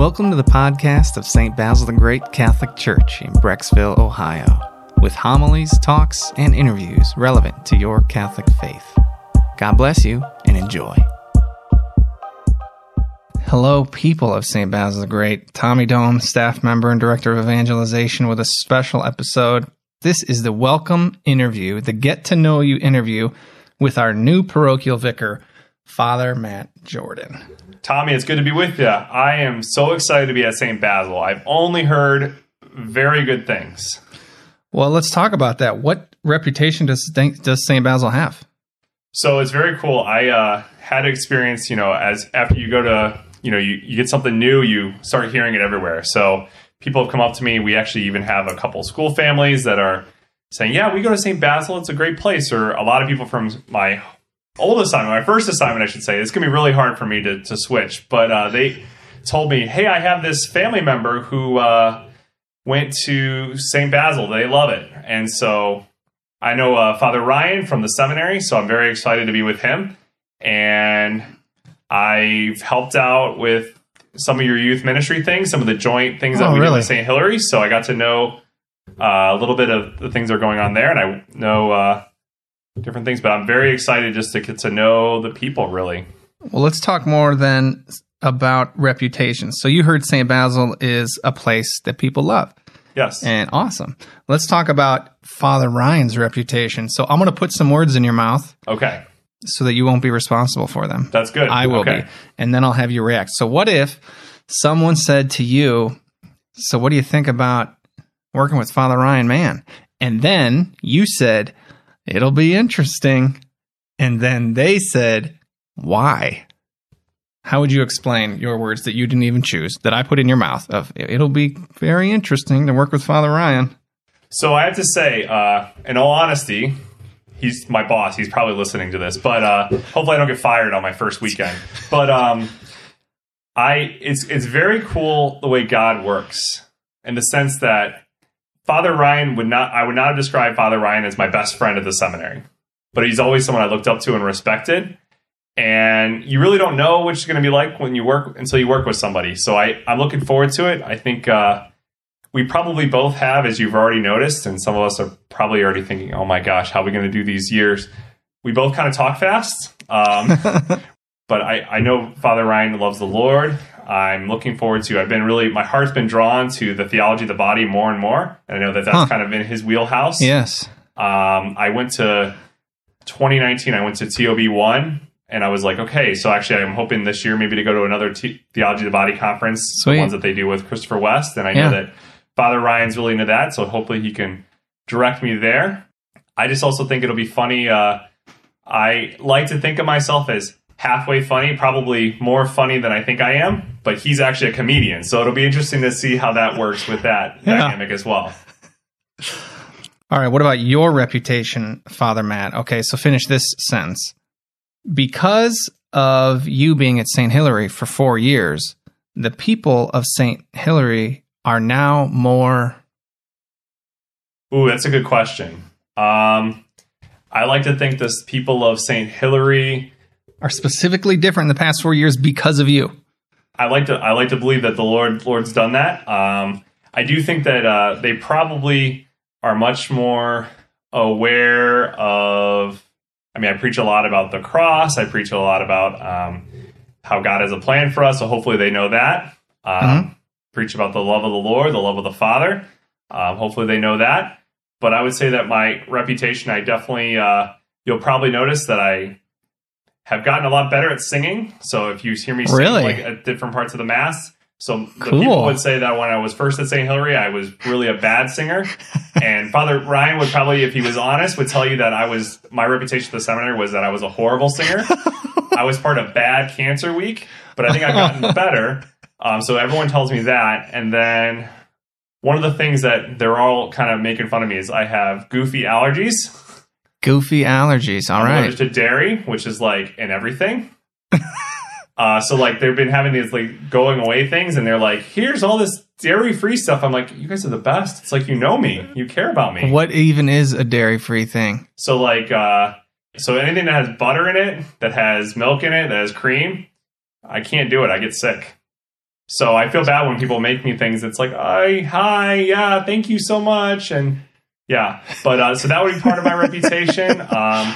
Welcome to the podcast of St. Basil the Great Catholic Church in Brecksville, Ohio, with homilies, talks, and interviews relevant to your Catholic faith. God bless you and enjoy. Hello, people of St. Basil the Great. Tommy Dome, staff member and director of evangelization, with a special episode. This is the welcome interview, the get to know you interview with our new parochial vicar, Father Matt Jordan. Tommy, it's good to be with you. I am so excited to be at St. Basil. I've only heard very good things. Well, let's talk about that. What reputation does does St. Basil have? So it's very cool. I uh, had experience, you know, as after you go to, you know, you, you get something new, you start hearing it everywhere. So people have come up to me. We actually even have a couple school families that are saying, "Yeah, we go to St. Basil. It's a great place." Or a lot of people from my old assignment, my first assignment, I should say. It's gonna be really hard for me to, to switch, but uh, they told me, "Hey, I have this family member who uh, went to St. Basil. They love it," and so I know uh, Father Ryan from the seminary, so I'm very excited to be with him. And I've helped out with some of your youth ministry things, some of the joint things that Oh, we do really? with St. Hilary. So I got to know uh, a little bit of the things that are going on there, and I know uh, different things. But I'm very excited just to get to know the people. Really, Well, let's talk more then about reputation. So you heard St. Basil is a place that people love. yes. And awesome. Let's talk about Father Ryan's reputation. So I'm going to put some words in your mouth okay, so that you won't be responsible for them. that's good. I will okay. be. And then I'll have you react. So what if someone said to you, "So what do you think about working with Father Ryan Mann?" And then you said, "It'll be interesting." And then they said, "Why?" How would you explain your words that you didn't even choose that I put in your mouth of it'll be very interesting to work with Father Ryan? So I have to say, uh, in all honesty, he's my boss. He's probably listening to this, but uh, hopefully I don't get fired on my first weekend. But um, I it's it's very cool the way God works in the sense that Father Ryan would not I would not have described Father Ryan as my best friend at the seminary, but he's always someone I looked up to and respected. And you really don't know what it's going to be like when you work until you work with somebody. So I, I'm looking forward to it. I think uh, we probably both have, as you've already noticed, and some of us are probably already thinking, "Oh my gosh, how are we going to do these years?" We both kind of talk fast, um, but I, I know Father Ryan loves the Lord. I'm looking forward to. I've been really, my heart's been drawn to the theology of the body more and more, and I know that that's Huh. kind of in his wheelhouse. Yes. Um, I went to 2019. I went to TOB one, and I was like, okay, so actually, I'm hoping this year maybe to go to another T- theology of the body conference, Sweet. the ones that they do with Christopher West, and I Yeah. know that Father Ryan's really into that, so hopefully he can direct me there. I just also think it'll be funny. Uh, I like to think of myself as halfway funny, probably more funny than I think I am, but he's actually a comedian, so it'll be interesting to see how that works with that Yeah. dynamic as well. All right, what about your reputation, Father Matt? Okay, so finish this sentence. Because of you being at St. Hilary for four years, the people of St. Hilary are now more. Ooh, that's a good question. Um, I like to think this people of St. Hilary. Are specifically different in the past four years because of you. I like to I like to believe that the Lord Lord's done that. Um, I do think that uh, they probably are much more aware of. I mean, I preach a lot about the cross. I preach a lot about um, how God has a plan for us. So hopefully they know that. Um, Mhm. Preach about the love of the Lord, the love of the Father. Um, hopefully they know that. But I would say that my reputation, I definitely, uh, you'll probably notice that I have gotten a lot better at singing. So if you hear me sing Really? like at different parts of the mass, so the Cool. people would say that when I was first at St. Hilary, I was really a bad singer. and Father Ryan would probably, if he was honest, would tell you that I was my reputation at the seminary was that I was a horrible singer. I was part of Bad Cancer Week, but I think I've gotten better. Um, so everyone tells me that, and then one of the things that they're all kind of making fun of me is I have goofy allergies. Goofy allergies. All I'm right. allergic to dairy, which is like in everything. uh, so like they've been having these like going away things, and they're like, "Here's all this dairy free stuff." I'm like, "You guys are the best." It's like you know me, you care about me. What even is a dairy free thing? So like, uh, so anything that has butter in it, that has milk in it, that has cream, I can't do it. I get sick. So I feel bad when people make me things. It's like, hi, hi, yeah, thank you so much, and yeah. But uh, so that would be part of my reputation. Um,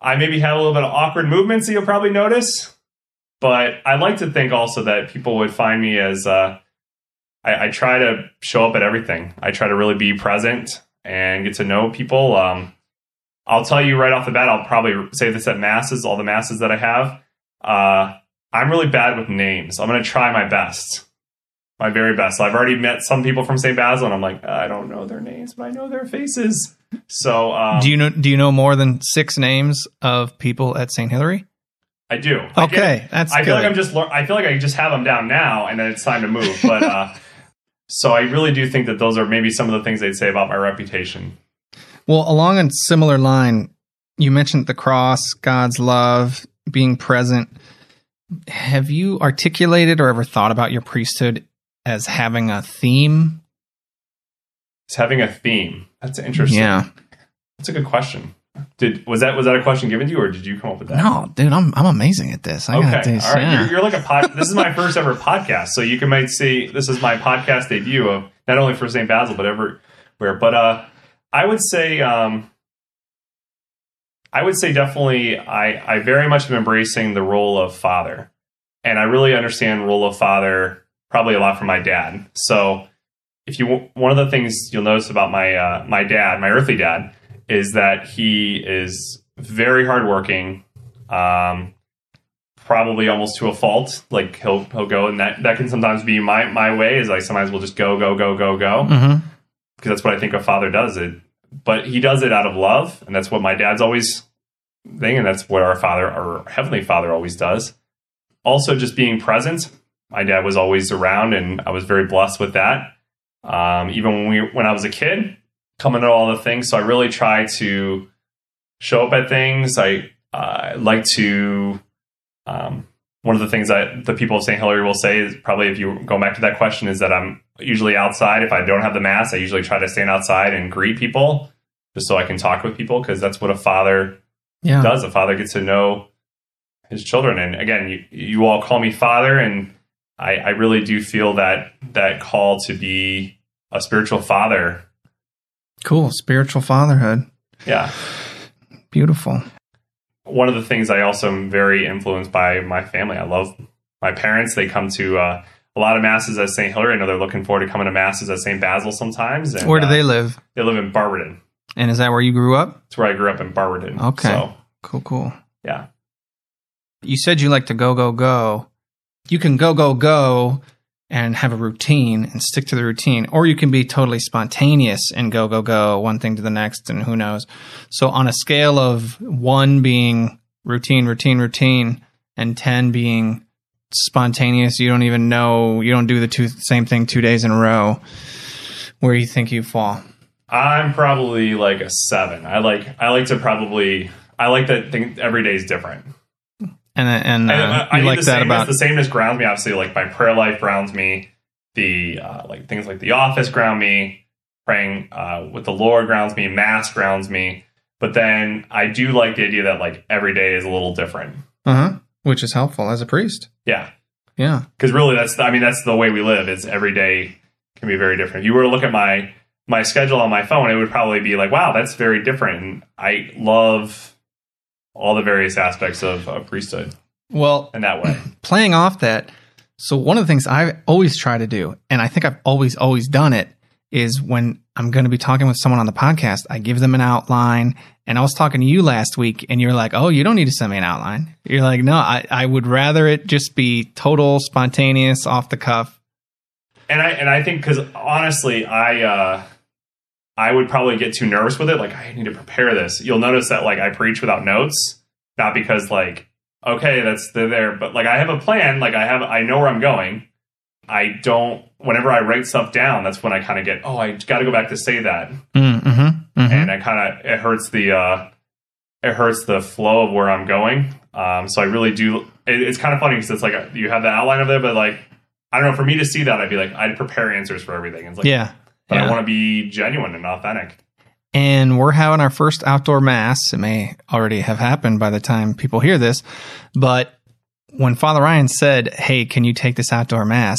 I maybe have a little bit of awkward movements that you'll probably notice, but I like to think also that people would find me as uh, I, I, try to show up at everything. I try to really be present and get to know people. Um, I'll tell you right off the bat. I'll probably say this at masses, all the masses that I have. Uh, I'm really bad with names. I'm going to try my best, my very best. I've already met some people from St. Basil, and I'm like, I don't know their names, but I know their faces. So, um, do you know? Do you know more than six names of people at St. Hilary? I do. Okay, I that's. I good. feel like I'm just. I feel like I just have them down now, and then it's time to move. But uh, so I really do think that those are maybe some of the things they'd say about my reputation. Well, along a similar line, you mentioned the cross, God's love, being present have you articulated or ever thought about your priesthood as having a theme? It's having a theme. That's interesting. Yeah. That's a good question. Did was that was that a question given to you, or did you come up with that? No, dude, I'm I'm amazing at this. I okay, all right. Yeah. You're, you're, like a pod. this is my first ever podcast, so you can might see this is my podcast debut of not only for St. Basil but everywhere. But uh, I would say um, I would say definitely I, I very much am embracing the role of father. And I really understand role of father probably a lot from my dad. So if you one of the things you'll notice about my uh, my dad, my earthly dad, is that he is very hardworking, um, probably almost to a fault. Like he'll he'll go, and that that can sometimes be my my way. Is like sometimes we'll just go go go go go because mm-hmm. that's what I think a father does. It but he does it out of love, and that's what my dad's always thing, and that's what our father, our heavenly Father, always does. Also, just being present. My dad was always around, and I was very blessed with that. Um, even when we, when I was a kid, coming to all the things. So I really try to show up at things. I uh, like to. Um, one of the things that the people of St. Hilary will say is probably if you go back to that question is that I'm usually outside. If I don't have the mass, I usually try to stand outside and greet people just so I can talk with people because that's what a father yeah. does. A father gets to know his children. And again, you, you all call me father, and I, I really do feel that that call to be a spiritual father. Cool. Spiritual fatherhood. Yeah. Beautiful. One of the things I also am very influenced by my family. I love my parents. They come to uh, a lot of masses at St. Hilary. I know they're looking forward to coming to masses at St. Basil sometimes. And, where do uh, they live? They live in Barberton. And is that where you grew up? It's where I grew up in Barberton. Okay. So, cool, cool. Yeah. You said you like to go, go, go. You can go, go, go and have a routine and stick to the routine, or you can be totally spontaneous and go, go, go, one thing to the next, and who knows. So, on a scale of one being routine, routine, routine, and 10 being spontaneous, you don't even know, you don't do the two, same thing two days in a row, where you think you fall? I'm probably like a seven. I like I like to probably I like that every day is different. And and uh, I, I, I like that about the sameness grounds me. Obviously, like my prayer life grounds me. The uh, like things like the office ground me. Praying uh, with the Lord grounds me. Mass grounds me. But then I do like the idea that like every day is a little different. Uh huh. Which is helpful as a priest. Yeah. Yeah. Because really, that's I mean that's the way we live. Is every day can be very different. If you were to look at my my schedule on my phone, it would probably be like, wow, that's very different. And I love all the various aspects of, priesthood. Well, in that way, playing off that. So one of the things I always try to do, and I think I've always always done it, is when I'm going to be talking with someone on the podcast, I give them an outline. And I was talking to you last week, and you're like, "Oh, you don't need to send me an outline." You're like, "No, I, I would rather it just be total, spontaneous, off the cuff." And I and I think because honestly, I uh, I would probably get too nervous with it. Like, I need to prepare this. You'll notice that like I preach without notes, not because like, okay, that's they're there, but like I have a plan. Like I have, I know where I'm going. I don't. Whenever I write stuff down, that's when I kind of get, oh, I got to go back to say that, mm-hmm, mm-hmm. and I kind of it hurts the uh, it hurts the flow of where I'm going. Um, so I really do. It, it's kind of funny because it's like you have the outline of it, but like I don't know. For me to see that, I'd be like, I'd prepare answers for everything. It's like, yeah, but yeah. I want to be genuine and authentic. And we're having our first outdoor mass. It may already have happened by the time people hear this, but when Father Ryan said, "Hey, can you take this outdoor mass?"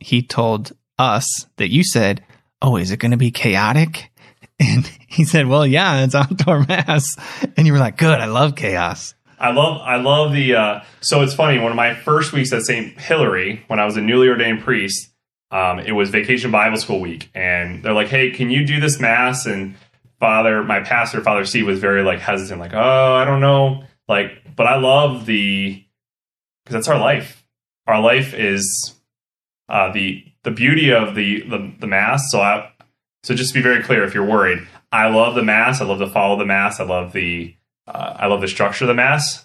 he told us that you said, "Oh, is it going to be chaotic?" And he said, "Well, yeah, it's outdoor mass." And you were like, "Good, I love chaos." I love I love the uh, so it's funny one of my first weeks at St. Hilary when I was a newly ordained priest um, it was vacation Bible school week and they're like hey can you do this mass? And father my pastor father Steve was very like hesitant like oh I don't know. Like but I love the because that's our life. Our life is uh, the the beauty of the, the the mass. So I so just to be very clear if you're worried I love the mass. I love to follow the mass. I love the uh, I love the structure of the mass,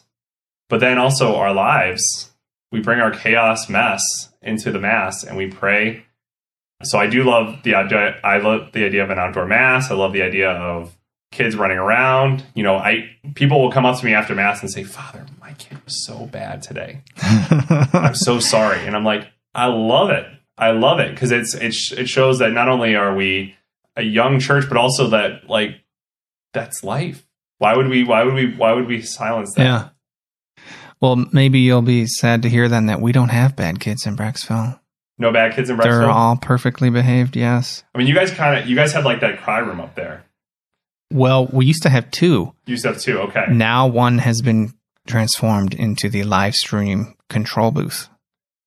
but then also our lives. We bring our chaos mess into the mass and we pray. So I do love the idea. I love the idea of an outdoor mass. I love the idea of kids running around. You know, I people will come up to me after mass and say, "Father, my kid was so bad today. I'm so sorry." And I'm like, "I love it. I love it because it's it it shows that not only are we a young church, but also that like that's life why would we? Why would we? Why would we silence that? Yeah. Well, maybe you'll be sad to hear then that we don't have bad kids in Brecksville. No bad kids in Brecksville. They're all perfectly behaved. Yes. I mean, you guys kind of you guys had like that cry room up there. Well, we used to have two. You used to have two. Okay. Now one has been transformed into the live stream control booth,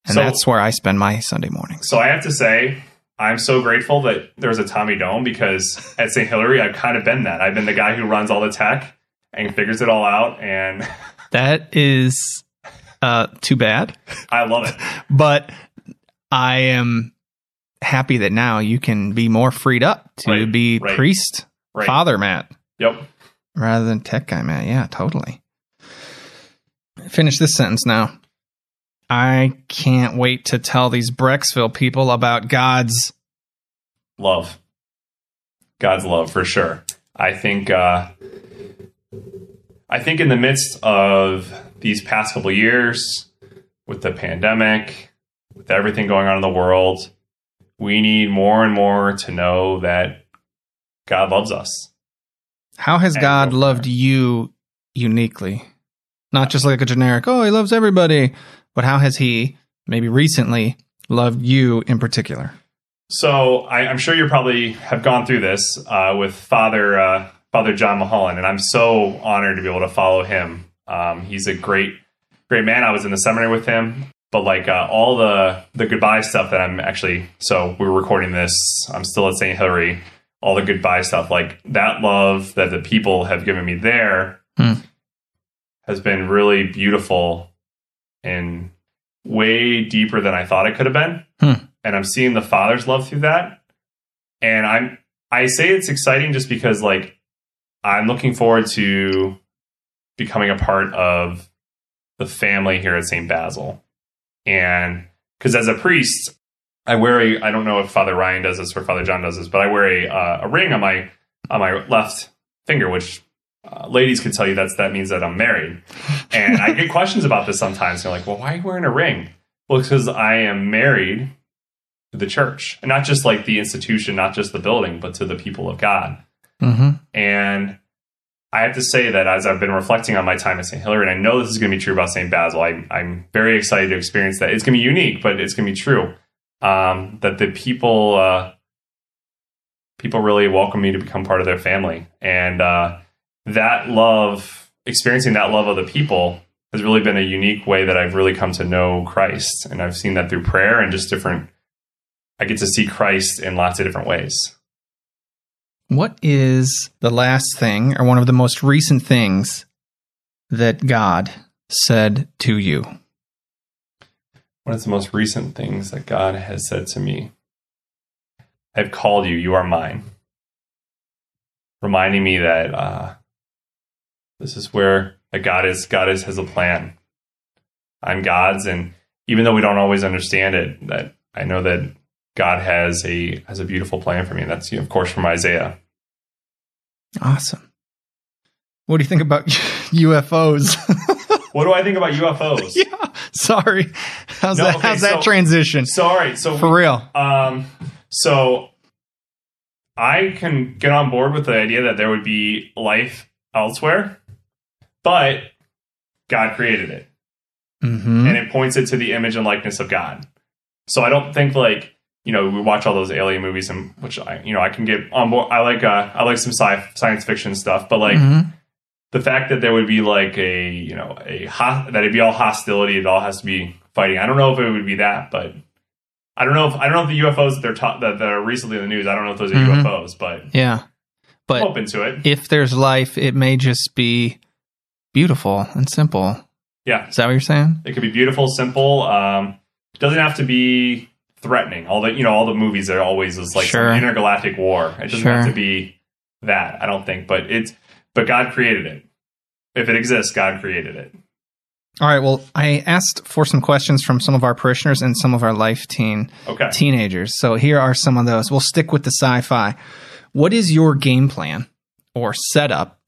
and so, that's where I spend my Sunday mornings. So I have to say, I'm so grateful that there's a Tommy Dome because at St. Hilary, I've kind of been that. I've been the guy who runs all the tech and figures it all out. And that is uh, too bad. I love it. but I am happy that now you can be more freed up to right, be right, priest, right. father Matt. Yep. Rather than tech guy Matt. Yeah, totally. Finish this sentence now. I can't wait to tell these Brecksville people about God's love. God's love for sure. I think uh, I think in the midst of these past couple years with the pandemic, with everything going on in the world, we need more and more to know that God loves us. How has God loved you uniquely? Not just like a generic, oh, he loves everybody, but how has he maybe recently loved you in particular? So I, am sure you probably have gone through this uh, with Father uh, Father John Mulholland, and I'm so honored to be able to follow him. Um, he's a great great man. I was in the seminary with him, but like uh, all the the goodbye stuff that I'm actually so we are recording this. I'm still at St. Hilary. All the goodbye stuff, like that love that the people have given me there, hmm. has been really beautiful and way deeper than I thought it could have been. Hmm. And I'm seeing the father's love through that. And I'm I say it's exciting just because like I'm looking forward to becoming a part of the family here at St. Basil. And because as a priest, I wear a I don't know if Father Ryan does this or Father John does this, but I wear a uh, a ring on my on my left finger, which uh, ladies could tell you that's that means that I'm married. And I get questions about this sometimes. They're like, "Well, why are you wearing a ring?" Well, because I am married to the church, and not just like the institution, not just the building, but to the people of God. Mm-hmm. And I have to say that as I've been reflecting on my time at St. Hilary, and I know this is going to be true about St. Basil, I, am very excited to experience that. It's going to be unique, but it's going to be true. Um, that the people, uh, people really welcome me to become part of their family, and uh, that love, experiencing that love of the people has really been a unique way that I've really come to know Christ. And I've seen that through prayer and just different, I get to see Christ in lots of different ways. What is the last thing or one of the most recent things that God said to you? One of the most recent things that God has said to me I've called you, you are mine. Reminding me that uh, this is where a God is God has a plan. I'm God's, and even though we don't always understand it, that I know that God has a has a beautiful plan for me. And that's of course from Isaiah. Awesome. What do you think about UFOs? what do I think about UFOs? yeah. Sorry. How's no, that? Okay, how's so, that transition? Sorry. So for we, real. Um. So I can get on board with the idea that there would be life elsewhere but God created it. Mm-hmm. And it points it to the image and likeness of God. So I don't think like you know we watch all those alien movies and which I you know I can get on board. I like uh, I like some sci science fiction stuff, but like Mhm. the fact that there would be like a you know a ho- that it'd be all hostility, it all has to be fighting. I don't know if it would be that, but I don't know if I don't know if the UFOs that they're ta- that, that are recently in the news. I don't know if those are Mhm. UFOs, but Yeah. I'm But open to it. if there's life, it may just be beautiful and simple. Yeah, Is that what you're saying? it could be beautiful, simple. Um, doesn't have to be threatening. All the you know all the movies are always is like Sure. intergalactic war. It doesn't Sure. have to be that. I don't think, but it's but God created it. If it exists, God created it. All right. Well, I asked for some questions from some of our parishioners and some of our life teen Okay. teenagers. So here are some of those. We'll stick with the sci-fi. What is your game plan or setup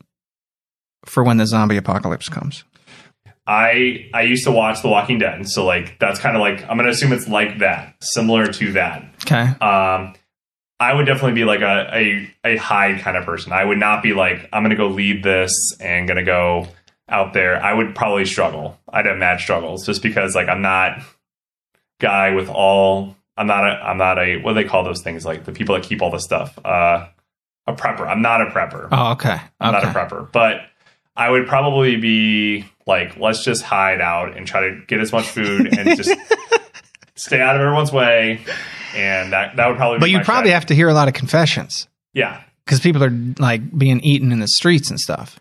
for when the zombie apocalypse comes? I I used to watch The Walking Dead, so like that's kind of like I'm gonna assume it's like that, similar to that. Okay. Um, I would definitely be like a a a hide kind of person. I would not be like I'm gonna go lead this and gonna go out there. I would probably struggle. I'd have mad struggles just because like I'm not guy with all. I'm not a I'm not a what do they call those things like the people that keep all the stuff. Uh, a prepper. I'm not a prepper. Oh, okay. I'm okay. not a prepper, but I would probably be like, let's just hide out and try to get as much food and just stay out of everyone's way. And that that would probably. But you'd probably strategy. have to hear a lot of confessions yeah. because people are like being eaten in the streets and stuff.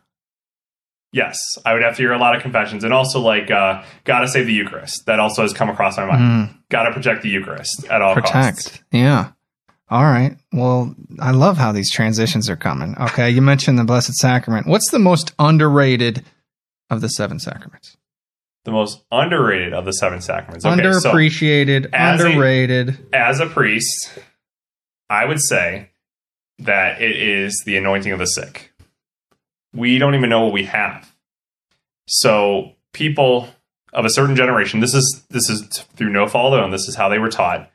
Yes, I would have to hear a lot of confessions, and also like, uh, gotta save the Eucharist. That also has come across my mind. Mm, Gotta protect the Eucharist at all costs. protect. Yeah. All right. Well, I love how these transitions are coming. Okay. You mentioned the Blessed Sacrament. What's the most underrated of the seven sacraments? The most underrated of the seven sacraments. Okay, so Underappreciated, as a- underrated. as a priest, I would say that it is the anointing of the sick. We don't even know what we have. So people of a certain generation, this is this is through no fault of their own, this is how they were taught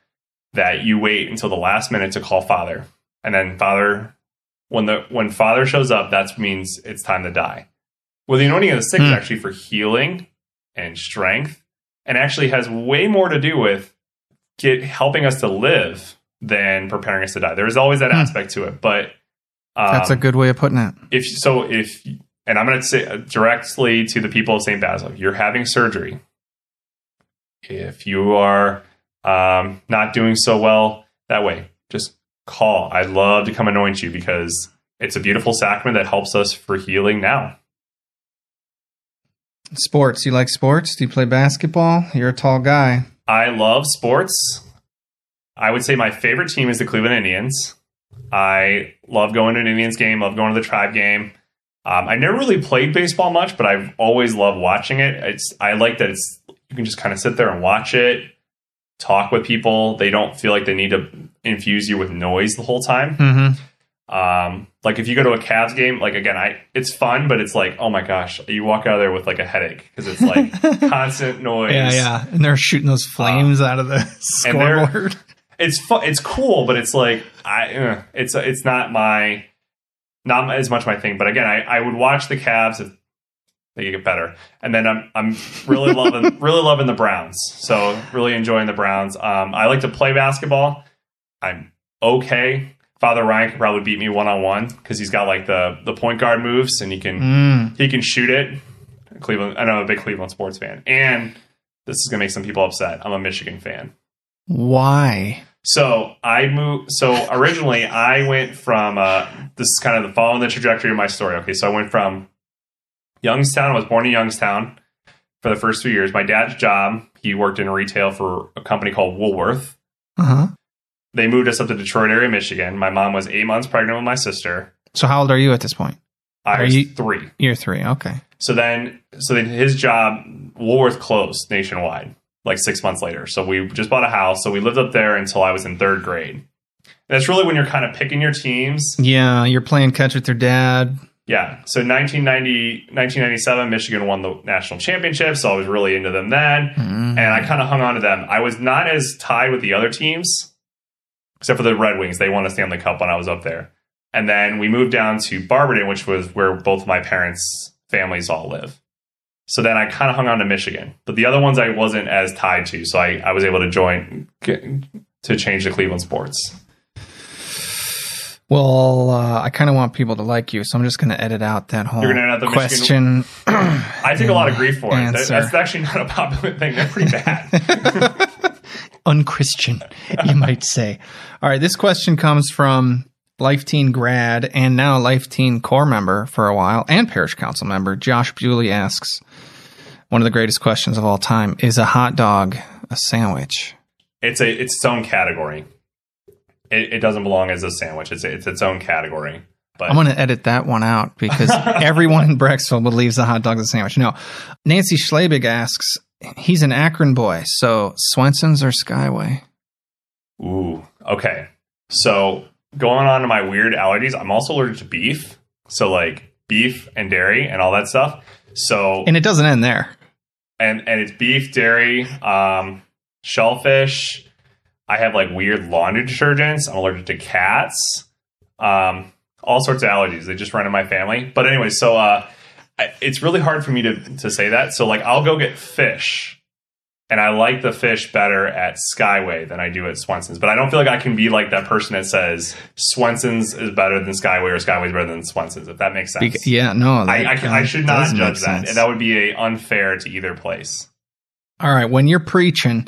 that you wait until the last minute to call father. And then father when the when father shows up, that means it's time to die. Well, the anointing of the sick is Hmm. actually for healing and strength, and actually has way more to do with get helping us to live than preparing us to die. There is always that Hmm. aspect to it, but um, That's a good way of putting it. if so if and i'm going to say directly to the people of st basil you're having surgery if you are um, not doing so well that way just call i'd love to come anoint you because it's a beautiful sacrament that helps us for healing now Sports. You like sports? Do you play basketball? You're a tall guy. i love sports i would say my favorite team is the cleveland indians i love going to an indians game love going to the tribe game Um, I never really played baseball much, but I've always loved watching it. It's I like that it's you can just kind of sit there and watch it, talk with people. They don't feel like they need to infuse you with noise the whole time. Mm-hmm. Um, like if you go to a Cavs game, like again, I it's fun, but it's like oh my gosh, you walk out of there with like a headache because it's like constant noise. Yeah, yeah. And they're shooting those flames out of the scoreboard. it's fun. It's cool, but it's like I, uh, it's it's not my, not as much my thing. But again, I, I would watch the Cavs if they get better, and then I'm I'm really loving really loving the Browns. So really enjoying the Browns. Um, I like to play basketball. I'm okay. Father Ryan could probably beat me one on one because he's got like the the point guard moves and he can Mm. he can shoot it. Cleveland. I know I'm a big Cleveland sports fan, and this is gonna make some people upset. I'm a Michigan fan. Why? So I moved. So originally, I went from. Uh, this is kind of the following the trajectory of my story. Okay, so I went from Youngstown. I was born in Youngstown for the first few years. My dad's job. He worked in retail for a company called Woolworth. Uh huh. They moved us up to Detroit area, Michigan. My mom was eight months pregnant with my sister. So how old are you at this point? I Are was you- three. You're three. Okay. So then, so then his job, Woolworth closed nationwide like six months later. So we just bought a house. So we lived up there until I was in third grade. And that's really when you're kind of picking your teams. Yeah, you're playing catch with your dad. Yeah. So 1990, 1997, Michigan won the national championship. So I was really into them then. Mm. And I kind of hung on to them. I was not as tied with the other teams, except for the Red Wings. They won a Stanley Cup when I was up there. And then we moved down to Barberton, which was where both my parents' families all live. So then I kind of hung on to Michigan. But the other ones I wasn't as tied to. So I, I was able to join, to change the Cleveland sports? Well, uh, I kind of want people to like you, so I'm just going to edit out that whole You're gonna edit the question. I take a lot of grief for it. That, that's actually not a popular thing. They're pretty bad. unchristian, you might say. All right, this question comes from Life Teen grad and now Life Teen core member for a while and parish council member. Josh Bewley asks one of the greatest questions of all time Is a hot dog a sandwich? it's a it's its own category. It, it doesn't belong as a sandwich. It's it's its own category. But I'm going to edit that one out because everyone in Brecksville believes the hot dog is a sandwich. No. Nancy Schlebig asks, he's an Akron boy, so Swenson's or Skyway? ooh, okay. So going on to my weird allergies, I'm also allergic to beef. So like beef and dairy and all that stuff. So And it doesn't end there. and and it's beef, dairy, um, shellfish. I have like weird laundry detergents. I'm allergic to cats. Um, all sorts of allergies. They just run in my family. But anyway, so uh, I, it's really hard for me to to say that. So like, I'll go get fish, and I like the fish better at Skyway than I do at Swenson's. But I don't feel like I can be like that person that says Swenson's is better than Skyway or Skyway's better than Swenson's. If that makes sense. Bec- yeah, no. that, I, I, can- I should not judge that, sense. and that would be a unfair to either place. All right, when you're preaching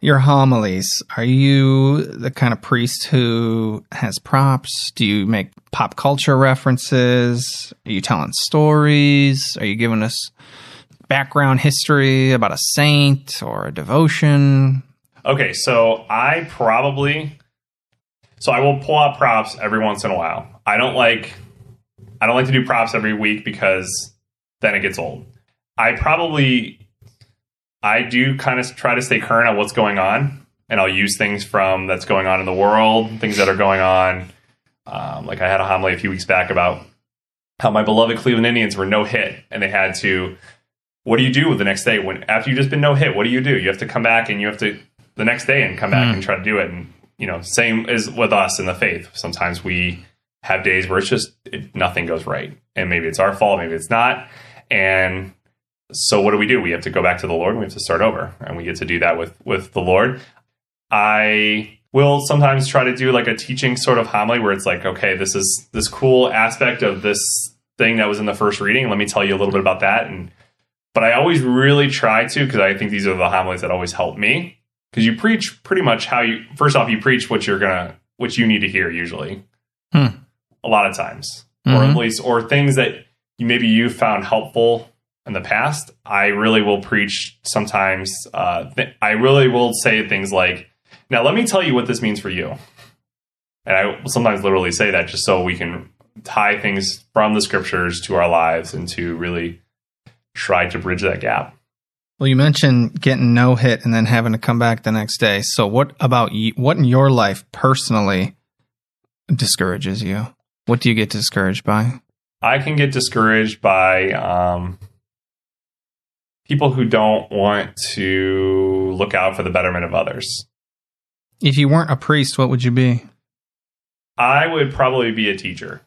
your homilies, are you the kind of priest who has props? Do you make pop culture references? Are you telling stories? Are you giving us background history about a saint or a devotion? Okay, so I probably so I will pull out props every once in a while. I don't like I don't like to do props every week because then it gets old. I probably I do kind of try to stay current on what's going on, and I'll use things from that's going on in the world, things that are going on. Um, like I had a homily a few weeks back about how my beloved Cleveland Indians were no hit, and they had to. What do you do the next day when after you've just been no hit? What do you do? You have to come back and you have to the next day and come back Hmm. and try to do it. And you know, same as with us in the faith. Sometimes we have days where it's just it, nothing goes right, and maybe it's our fault, maybe it's not. And so, what do we do? We have to go back to the Lord, and we have to start over, and we get to do that with with the Lord. I will sometimes try to do like a teaching sort of homily where it's like, okay, this is this cool aspect of this thing that was in the first reading. Let me tell you a little bit about that. And but I always really try to because I think these are the homilies that always help me because you preach pretty much how you first off you preach what you're gonna what you need to hear usually Hmm. a lot of times or Mhm. at least or things that maybe you found helpful in the past i really will preach sometimes uh, th- i really will say things like now let me tell you what this means for you and i will sometimes literally say that just so we can tie things from the scriptures to our lives and to really try to bridge that gap Well, you mentioned getting no hit and then having to come back the next day. So, what about you? What in your life personally discourages you? What do you get discouraged by? I can get discouraged by um, people who don't want to look out for the betterment of others. If you weren't a priest, what would you be? I would probably be a teacher.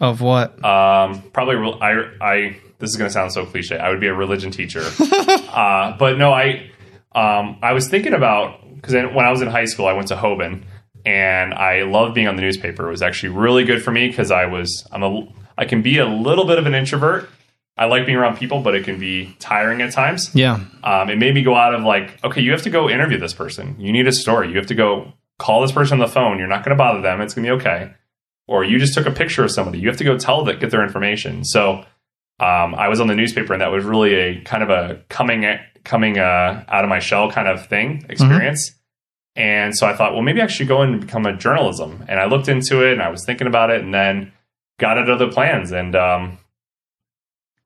Of what? Um, probably, re- I, I. This is going to sound so cliche. I would be a religion teacher. uh, but no, I, um, I was thinking about because when I was in high school, I went to Hoban, and I loved being on the newspaper. It was actually really good for me because I was, I'm a, I can be a little bit of an introvert. I like being around people, but it can be tiring at times. Yeah. Um, it made me go out of like, okay, you have to go interview this person. You need a story. You have to go call this person on the phone. You're not going to bother them. It's going to be okay. Or you just took a picture of somebody. You have to go tell that, get their information. So um, I was on the newspaper, and that was really a kind of a coming coming uh, out of my shell kind of thing experience. And so I thought, well, maybe I should go and become a journalism. And I looked into it, and I was thinking about it, and then got at other plans. And um,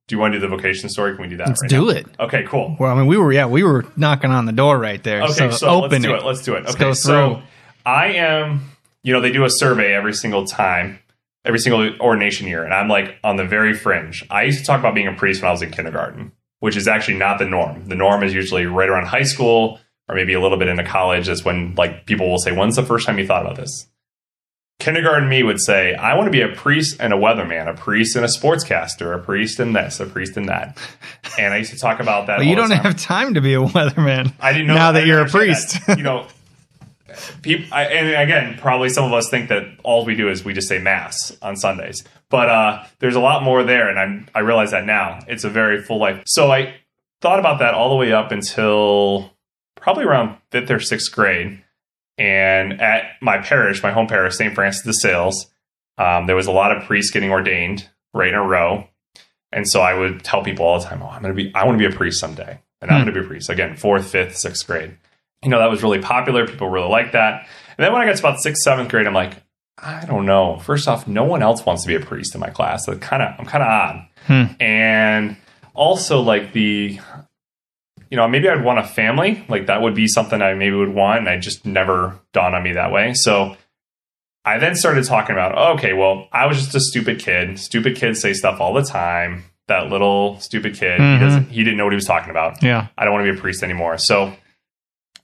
do you want to do the vocation story? Can we do that? Let's right do now? it. Okay, cool. Well, I mean, we were, yeah, we were knocking on the door right there. Okay, so, so, open let's do it. it. Let's do it. Let's okay, so. I am, you know, they do a survey every single time, every single ordination year, and I'm like on the very fringe. I used to talk about being a priest when I was in kindergarten, which is actually not the norm. The norm is usually right around high school or maybe a little bit into college. That's when like people will say, "When's the first time you thought about this?" Kindergarten me would say, "I want to be a priest and a weatherman, a priest and a sportscaster, a priest and this, a priest and that." And I used to talk about that. Well, you don't time. have time to be a weatherman. I didn't know now I that you're a priest. that. you know, people, I, and again, probably some of us think that all we do is we just say mass on Sundays, but uh, there's a lot more there, and I'm, I realize that now. It's a very full life. So I thought about that all the way up until probably around fifth or sixth grade, and at my parish, my home parish, St. Francis de Sales, um, there was a lot of priests getting ordained right in a row, and so I would tell people all the time, "Oh, I'm going to be, I want to be a priest someday." and I'm Hmm. going to be a priest again, fourth, fifth, sixth grade. You know, that was really popular. People really liked that. And then when I got to about sixth, seventh grade, I'm like, I don't know. First off, no one else wants to be a priest in my class. That kind of, I'm kind of odd. Hmm. And also, like the, you know, maybe I'd want a family. Like that would be something I maybe would want, and I just never dawned on me that way. So. I then started talking about, okay, well, I was just a stupid kid. Stupid kids say stuff all the time. That little stupid kid, Mhm. he doesn't, he didn't know what he was talking about. Yeah. I don't want to be a priest anymore. So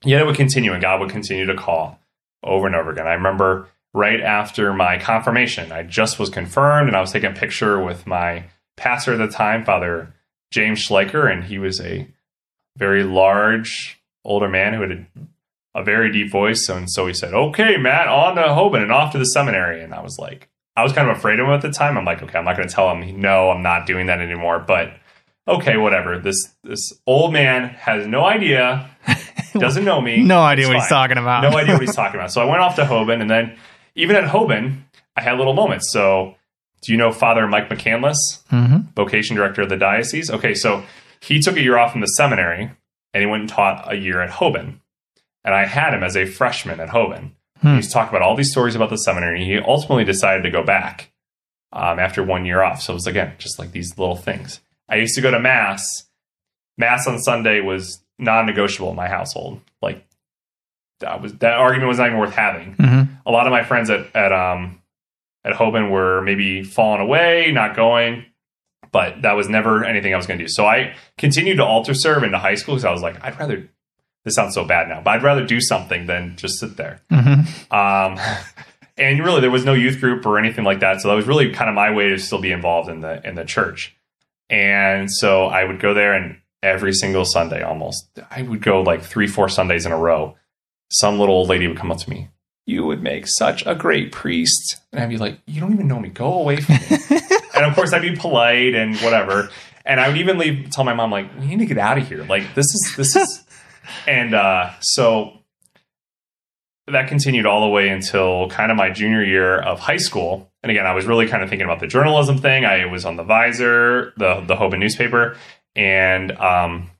yet it would continue and God would continue to call over and over again. I remember right after my confirmation, I just was confirmed and I was taking a picture with my pastor at the time, Father James Schleicher, and he was a very large older man who had a, a very deep voice. So, And so he said, Okay, Matt, on to Hoban and off to the seminary. And I was like, I was kind of afraid of him at the time. I'm like, okay, I'm not going to tell him, no, I'm not doing that anymore. But okay, whatever. This this old man has no idea, doesn't know me. No idea what he's talking about. No idea what he's talking about. So I went off to Hoban, and then even at Hoban, I had little moments. So do you know Father Mike McCandless, hmm vocation director of the diocese? Okay, so he took a year off from the seminary, and he went and taught a year at Hoban. And I had him as a freshman at Hoban. Hmm. He's talking about all these stories about the seminary. He ultimately decided to go back um, after one year off. So it was again just like these little things. I used to go to mass. Mass on Sunday was non-negotiable in my household. Like that was that argument was not even worth having. hmm A lot of my friends at at um at Hoban were maybe falling away, not going, but that was never anything I was going to do. So I continued to altar serve into high school because I was like, I'd rather. This sounds so bad now, but I'd rather do something than just sit there. hmm Um, and really, there was no youth group or anything like that, so that was really kind of my way to still be involved in the in the church. And so I would go there, and every single Sunday, almost, I would go like three, four Sundays in a row. Some little old lady would come up to me. You would make such a great priest, and I'd be like, "You don't even know me. Go away from me." and of course, I'd be polite and whatever. And I would even leave, tell my mom like, "We need to get out of here. Like this is this is." and uh, so that continued all the way until kind of my junior year of high school. And again, I was really kind of thinking about the journalism thing. I was on the Visor, the the Hoban newspaper, and um,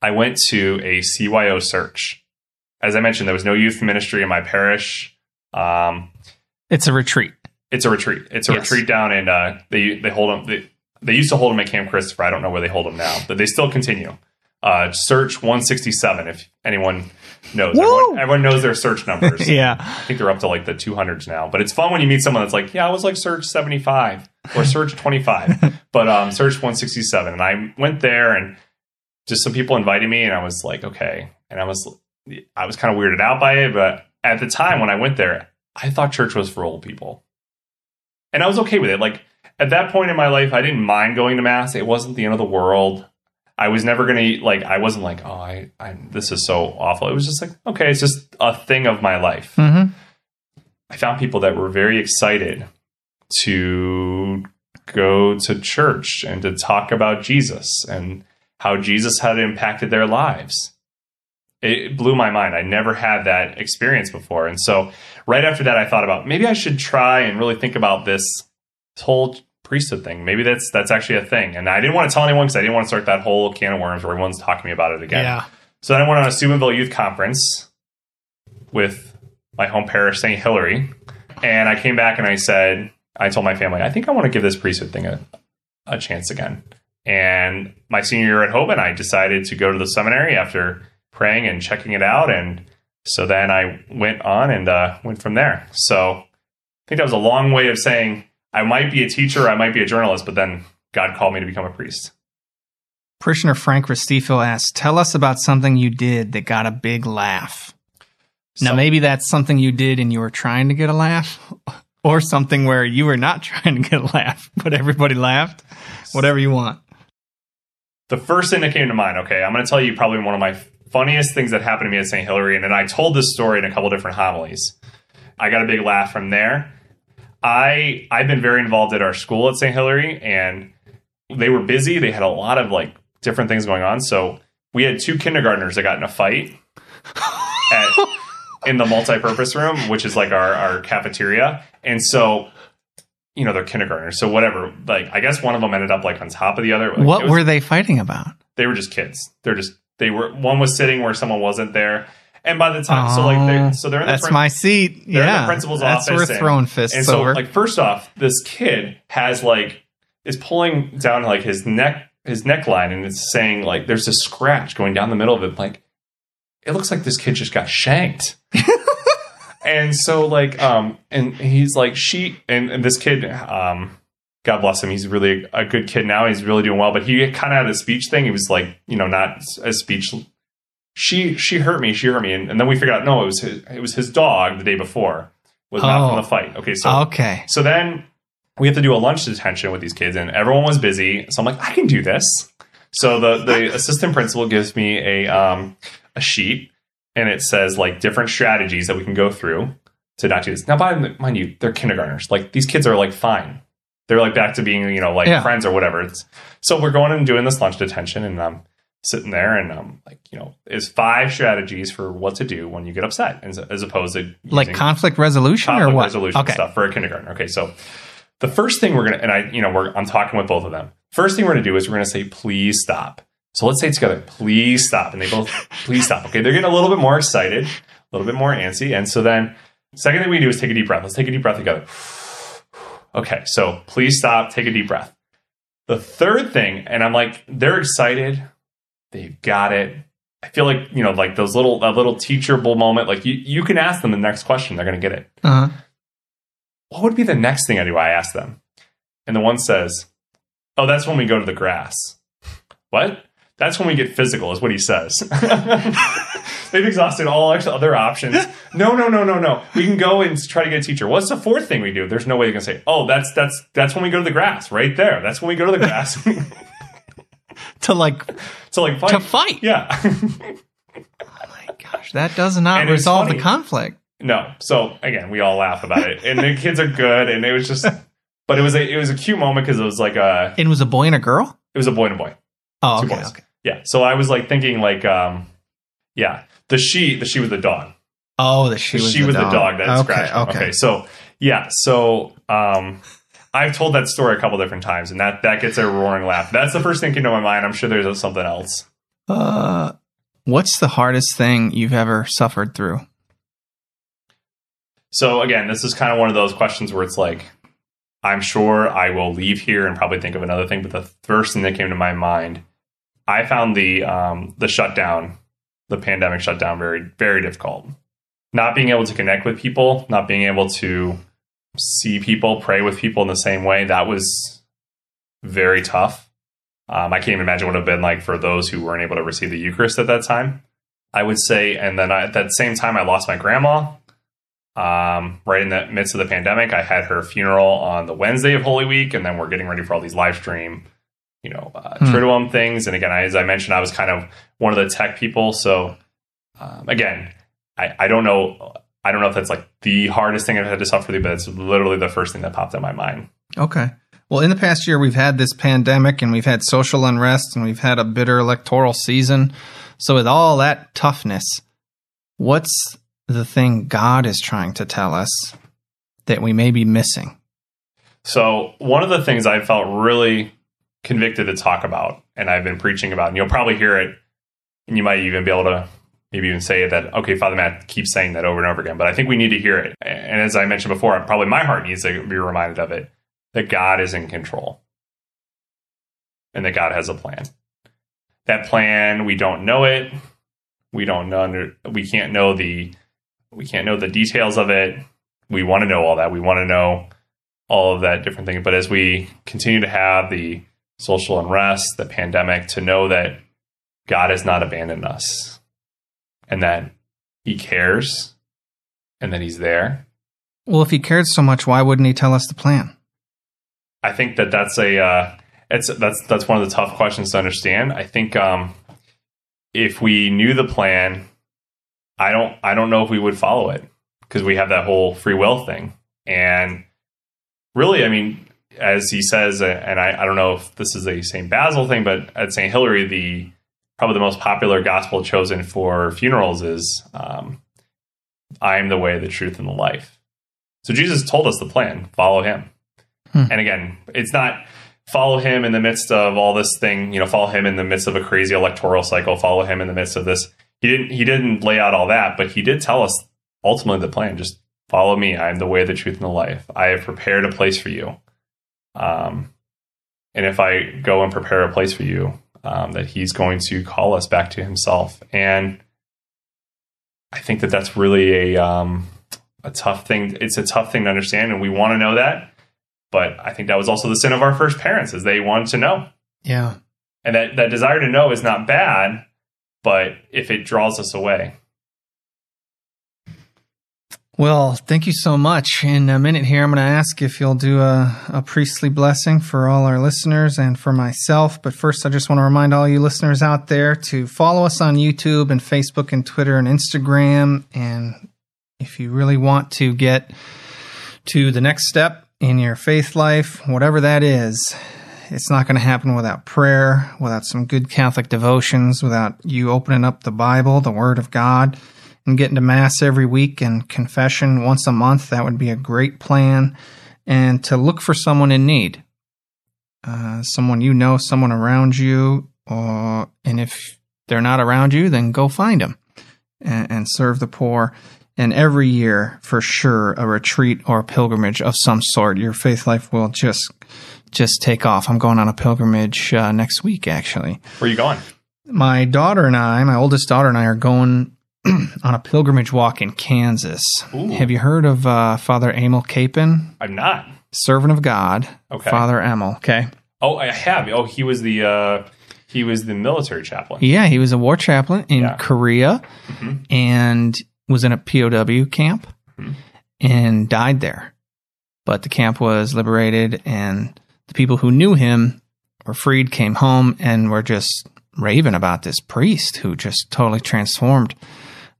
I went to a CYO search. As I mentioned, there was no youth ministry in my parish. Um, It's a retreat. It's a retreat. It's a Yes. retreat down in uh, they they hold them. They, they used to hold them at Camp Christopher. I don't know where they hold them now, but they still continue. Uh, search 167 if anyone knows. Everyone, everyone knows their search numbers. Yeah. I think they're up to like the 200s now. But it's fun when you meet someone that's like, yeah, I was like search 75 or search 25, but um, search 167. And I went there and just some people invited me, and I was like, okay. And I was I was kind of weirded out by it, but at the time when I went there, I thought church was for old people, and I was okay with it. Like at that point in my life, I didn't mind going to mass. It wasn't the end of the world. I was never gonna like. I wasn't like, oh, I, I this is so awful. It was just like, okay, it's just a thing of my life. hmm I found people that were very excited to go to church and to talk about Jesus and how Jesus had impacted their lives. It blew my mind. I never had that experience before. And so right after that I thought about maybe I should try and really think about this, whole priesthood thing. Maybe that's that's actually a thing. And I didn't want to tell anyone because I didn't want to start that whole can of worms where everyone's talking to me about it again. Yeah. So then I went on a Steubenville youth conference with my home parish, St. Hilary. And I came back and I said, I told my family, I think I want to give this priesthood thing a, a chance again. And my senior year at Hoban, I decided to go to the seminary after praying and checking it out. And so then I went on and uh, went from there. So I think that was a long way of saying I might be a teacher, I might be a journalist, but then God called me to become a priest. Parishioner Frank Restifo asks, "Tell us about something you did that got a big laugh." Now, maybe that's something you did and you were trying to get a laugh, or something where you were not trying to get a laugh, but everybody laughed. Whatever you want. the first thing that came to mind okay i'm going to tell you probably one of my funniest things that happened to me at St. Hilary, and then I told this story in a couple different homilies. I got a big laugh from there. I I've been very involved at our school at St. Hilary, and they were busy. They had a lot of like different things going on. So we had two kindergartners that got in a fight at, in the multi-purpose room, which is like our our cafeteria, and so. You know they're kindergartners, so whatever. Like, I guess one of them ended up like on top of the other. Like, what was- were they fighting about? they were just kids. They're just they were one was sitting where someone wasn't there, and by the time so like they're, so they're in the that's prin- my seat. yeah, the principal's that's office. We're throwing fists and so over. like first off, this kid has like is pulling down like his neck his neckline and it's saying like there's a scratch going down the middle of it like it looks like this kid just got shanked. and so like um and he's like she and, and this kid um God bless him. He's really a good kid now. He's really doing well. But he kind of had a speech thing. He was like, you know, not a speech. She she hurt me. She hurt me, and, and then we figured out no, it was his, it was his dog the day before was not Oh. from the fight. Okay, so okay. so then we have to do a lunch detention with these kids, and everyone was busy. So I'm like, I can do this. So the the assistant principal gives me a um a sheet, and it says like different strategies that we can go through to not do this. Now, by mind you, they're kindergartners. Like these kids are like fine. They're like back to being you know like Yeah. friends or whatever. It's, so we're going and doing this lunch detention, and I'm sitting there, and I'm like you know, is five strategies for what to do when you get upset, as, as opposed to Like conflict resolution conflict or what? resolution okay. stuff for a kindergarten. Okay, so the first thing we're gonna and I, you know, we're I'm talking with both of them. First thing we're gonna do is we're gonna say, please stop. So let's say together, please stop. And they both, please stop. Okay, they're getting a little bit more excited, a little bit more antsy. And so then second thing we do is take a deep breath. Let's take a deep breath together. Okay, so please stop, take a deep breath. The third thing, and I'm like, they're excited, they've got it. I feel like, you know, like those little a little teachable moment, like you, you can ask them the next question, they're gonna get it Uh-huh. what would be the next thing I do? I ask them. And the one says, Oh, that's when we go to the grass. What? That's when we get physical, is what he says. They've exhausted all other options. No, no, no, no, no. We can go and try to get a teacher. What's the fourth thing we do? There's no way you can say, Oh, that's that's that's when we go to the grass, right there. That's when we go to the grass. To like so like fight. to fight. Yeah. Oh my gosh, that does not And resolve the conflict. no. So again, we all laugh about it. And the kids are good, and it was just but it was a it was a cute moment because it was like a It was a boy and a girl. it was a boy and a boy. Oh, Two okay. boys. okay. Yeah. So I was like thinking like um yeah, the she the she was the dog. Oh, the she The was she the was dog. the dog that okay, scratched. him. Okay. Okay. So yeah, so um I've told that story a couple different times and that that gets a roaring laugh. That's the first thing that came to my mind. I'm sure there's something else. Uh, what's the hardest thing you've ever suffered through? So again, this is kind of one of those questions where it's like I'm sure I will leave here and probably think of another thing, but the first thing that came to my mind, I found the um, the shutdown, the pandemic shutdown, very very difficult. Not being able to connect with people, not being able to see people, pray with people in the same way, that was very tough. Um, I can't even imagine what it would have been like for those who weren't able to receive the Eucharist at that time. I would say, and then I, at that same time, I lost my grandma um, right in the midst of the pandemic. I had her funeral on the Wednesday of Holy Week, and then we're getting ready for all these live stream, you know, uh, Hmm. Triduum things. And again, I, as I mentioned, I was kind of one of the tech people. So um, again, I, I don't know. I don't know if that's like the hardest thing I've had to suffer through, but it's literally the first thing that popped in my mind. Okay. Well, in the past year, we've had this pandemic and we've had social unrest and we've had a bitter electoral season. So, with all that toughness, what's the thing God is trying to tell us that we may be missing? So one of the things I felt really convicted to talk about, and I've been preaching about, and you'll probably hear it, and you might even be able to maybe even say that, okay, Father Matt keeps saying that over and over again, but I think we need to hear it. And as I mentioned before, probably my heart needs to be reminded of it that God is in control and that God has a plan. That plan, we don't know it. We don't know, we can't know the, we can't know the details of it. We want to know all that. We want to know all of that different thing. But as we continue to have the social unrest, the pandemic, to know that God has not abandoned us and that He cares and that He's there. Well, if He cared so much, why wouldn't He tell us the plan? I think that that's a uh, it's that's that's one of the tough questions to understand. I think um, if we knew the plan, I don't I don't know if we would follow it because we have that whole free will thing. And really, I mean, as he says, and I, I don't know if this is a St. Basil thing, but at St. Hilary, the probably the most popular gospel chosen for funerals is um, I am the way, the truth, and the life. So Jesus told us the plan follow him. Hmm. And again, it's not follow him in the midst of all this thing, you know, follow him in the midst of a crazy electoral cycle, follow him in the midst of this. He didn't he didn't lay out all that, but he did tell us ultimately the plan. Just follow me. I am the way, the truth, and the life. I have prepared a place for you. Um, and if I go and prepare a place for you, um, that he's going to call us back to himself. And I think that that's really a um, a tough thing. It's a tough thing to understand, and we want to know that. But I think that was also the sin of our first parents, is they wanted to know. Yeah, and that that desire to know is not bad, but if it draws us away, well, thank you so much. In a minute here, I'm going to ask if you'll do a, a, priestly blessing for all our listeners and for myself. But first, I just want to remind all you listeners out there to follow us on YouTube and Facebook and Twitter and Instagram. And if you really want to get to the next step in your faith life, whatever that is, it's not going to happen without prayer, without some good Catholic devotions, without you opening up the Bible, the Word of God and getting to Mass every week and confession once a month, that would be a great plan. And to look for someone in need, uh, someone you know, someone around you, or, and if they're not around you, then go find them and, and serve the poor. And every year, for sure, a retreat or a pilgrimage of some sort, your faith life will just just take off. I'm going on a pilgrimage uh, next week, actually. Where are you going? My daughter and I, my oldest daughter and I, are going on a pilgrimage walk in Kansas. Ooh. Have you heard of uh, Father Emil Kapaun? I'm not. Servant of God. Okay. Father Emil. Okay. Oh, I have. Oh, he was the uh, he was the military chaplain. Yeah, he was a war chaplain in yeah. Korea mm-hmm. and was in a POW camp mm-hmm. and died there. But the camp was liberated, and the people who knew him were freed, came home, and were just raving about this priest who just totally transformed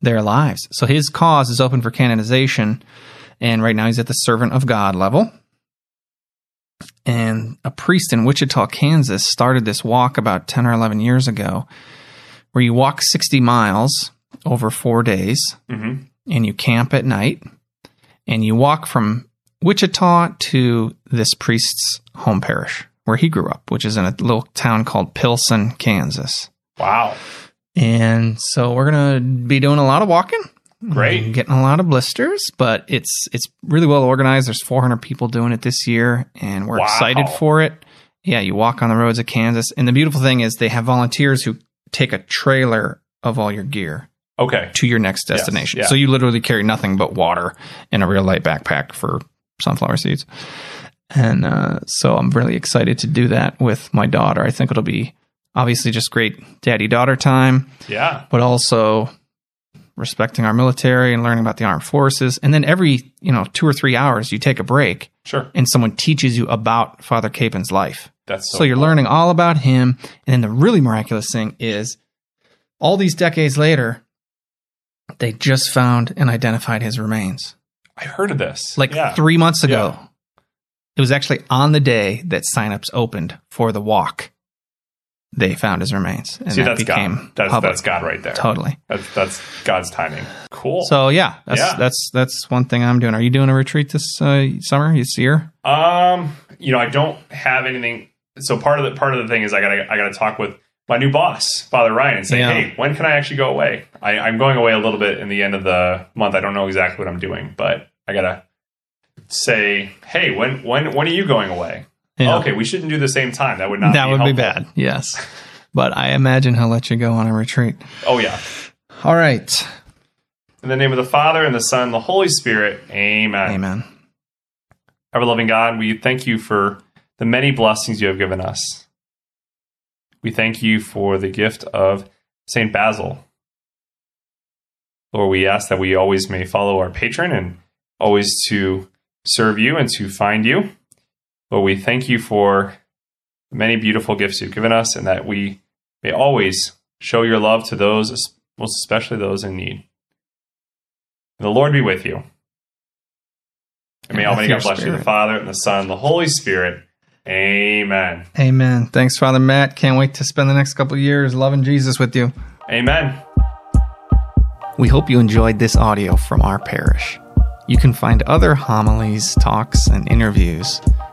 their lives. So his cause is open for canonization, and right now he's at the servant of God level. And a priest in Wichita, Kansas started this walk about 10 or 11 years ago where you walk 60 miles over four days mm-hmm. and you camp at night and you walk from Wichita to this priest's home parish where he grew up, which is in a little town called Pilsen, Kansas. Wow. And so we're gonna be doing a lot of walking. Great, getting a lot of blisters, but it's it's really well organized. There's 400 people doing it this year, and we're wow. excited for it. Yeah, you walk on the roads of Kansas, and the beautiful thing is they have volunteers who take a trailer of all your gear. Okay. To your next destination. Yes, yeah. So you literally carry nothing but water and a real light backpack for sunflower seeds. And uh, so I'm really excited to do that with my daughter. I think it'll be obviously just great daddy daughter time. Yeah. But also respecting our military and learning about the armed forces. And then every, you know, two or three hours you take a break. Sure. And someone teaches you about Father Kapaun's life. That's so, so you're cool. learning all about him. And then the really miraculous thing is all these decades later, they just found and identified his remains. I heard of this. Like yeah. three months ago. Yeah. It was actually on the day that signups opened for the walk they found his remains. And See, that that's God. That's, that's God right there. Totally. That's that's God's timing. Cool. So yeah, that's yeah. that's that's one thing I'm doing. Are you doing a retreat this uh, summer? This year? Um, you know, I don't have anything. So part of the part of the thing is I gotta I gotta talk with my new boss, Father Ryan, and say, yeah. hey, when can I actually go away? I, I'm going away a little bit in the end of the month. I don't know exactly what I'm doing, but I gotta say, hey, when when when are you going away? Yeah. Okay, we shouldn't do the same time. That would not. That be would helpful. be bad. Yes, but I imagine he'll let you go on a retreat. Oh yeah. All right. In the name of the Father and the Son, and the Holy Spirit. Amen. Amen. Ever loving God, we thank you for the many blessings you have given us. We thank you for the gift of Saint Basil. Lord, we ask that we always may follow our patron and always to serve you and to find you. Lord, we thank you for the many beautiful gifts you've given us and that we may always Show your love to those, most especially those in need. The Lord be with you. And may And Almighty God bless you, the. Father, and the Son, and the Holy Spirit. Amen. Amen. Thanks, Father Matt. Can't wait to spend the next couple of years loving Jesus with you. Amen. We hope you enjoyed this audio from our parish. You can find other homilies, talks, and interviews